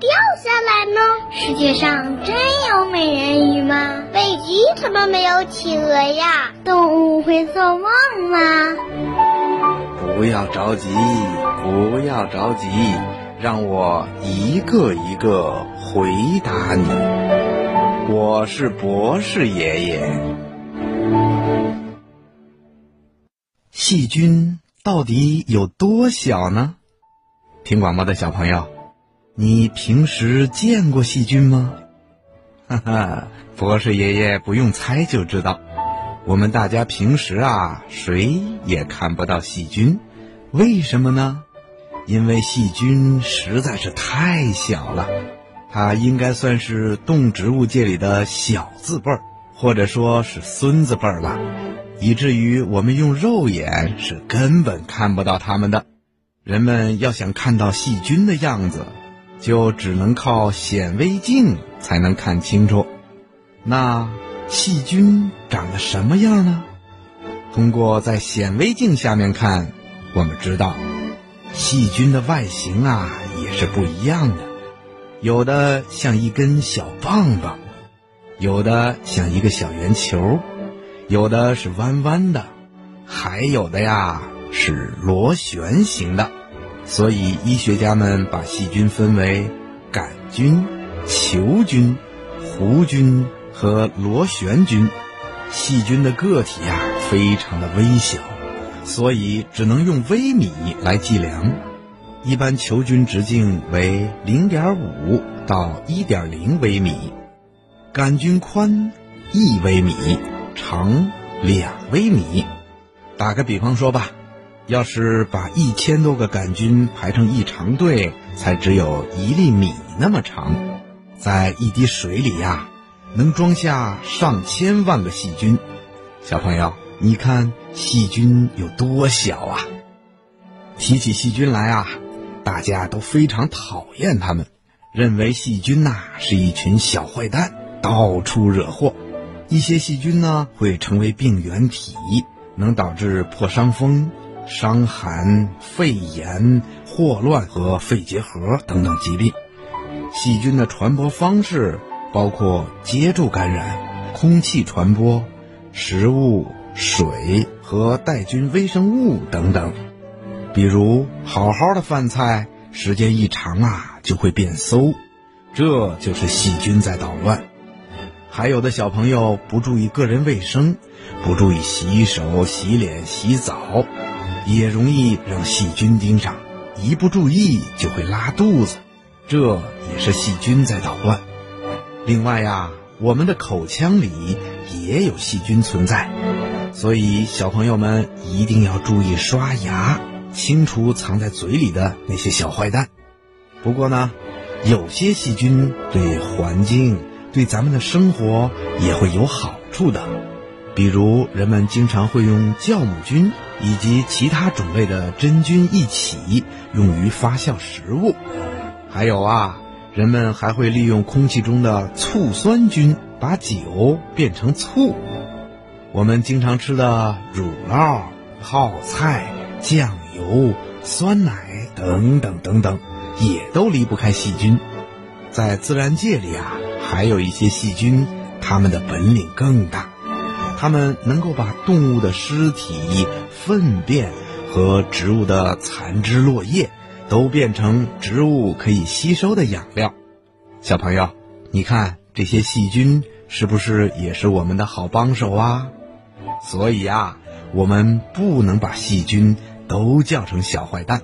掉下来呢？世界上真有美人鱼吗？北极怎么没有企鹅呀？动物会做梦吗？不要着急，不要着急，让我一个一个回答你。我是博士爷爷。细菌到底有多小呢？听广播的小朋友，你平时见过细菌吗？哈哈，博士爷爷不用猜就知道，我们大家平时啊，谁也看不到细菌。为什么呢？因为细菌实在是太小了，它应该算是动植物界里的小字辈儿，或者说是孙子辈儿吧，以至于我们用肉眼是根本看不到它们的。人们要想看到细菌的样子，就只能靠显微镜才能看清楚。那细菌长得什么样呢？通过在显微镜下面看。我们知道，细菌的外形啊也是不一样的，有的像一根小棒棒，有的像一个小圆球，有的是弯弯的，还有的呀是螺旋形的。所以医学家们把细菌分为杆菌、球菌、弧菌和螺旋菌。细菌的个体呀非常的微小。所以只能用微米来计量，一般球菌直径为零点五到一点零微米，杆菌宽一微米，长两微米。打个比方说吧，要是把一千多个杆菌排成一长队，才只有一粒米那么长，在一滴水里呀，能装下上千万个细菌。小朋友。你看细菌有多小啊！提起细菌来啊，大家都非常讨厌它们，认为细菌呐是一群小坏蛋，到处惹祸。一些细菌呢会成为病原体，能导致破伤风、伤寒、肺炎、霍乱和肺结核等等疾病。细菌的传播方式包括接触感染、空气传播、食物。水和带菌微生物等等，比如好好的饭菜，时间一长啊就会变馊，这就是细菌在捣乱。还有的小朋友不注意个人卫生，不注意洗手、洗脸、洗澡，也容易让细菌盯上，一不注意就会拉肚子，这也是细菌在捣乱。另外呀，我们的口腔里也有细菌存在。所以，小朋友们一定要注意刷牙，清除藏在嘴里的那些小坏蛋。不过呢，有些细菌对环境、对咱们的生活也会有好处的。比如，人们经常会用酵母菌以及其他种类的真菌一起用于发酵食物。还有啊，人们还会利用空气中的醋酸菌，把酒变成醋。我们经常吃的乳酪、泡菜、酱油、酸奶等等等等，也都离不开细菌。在自然界里啊，还有一些细菌，它们的本领更大，它们能够把动物的尸体、粪便和植物的残枝落叶，都变成植物可以吸收的养料。小朋友，你看这些细菌是不是也是我们的好帮手啊？所以呀，我们不能把细菌都叫成小坏蛋。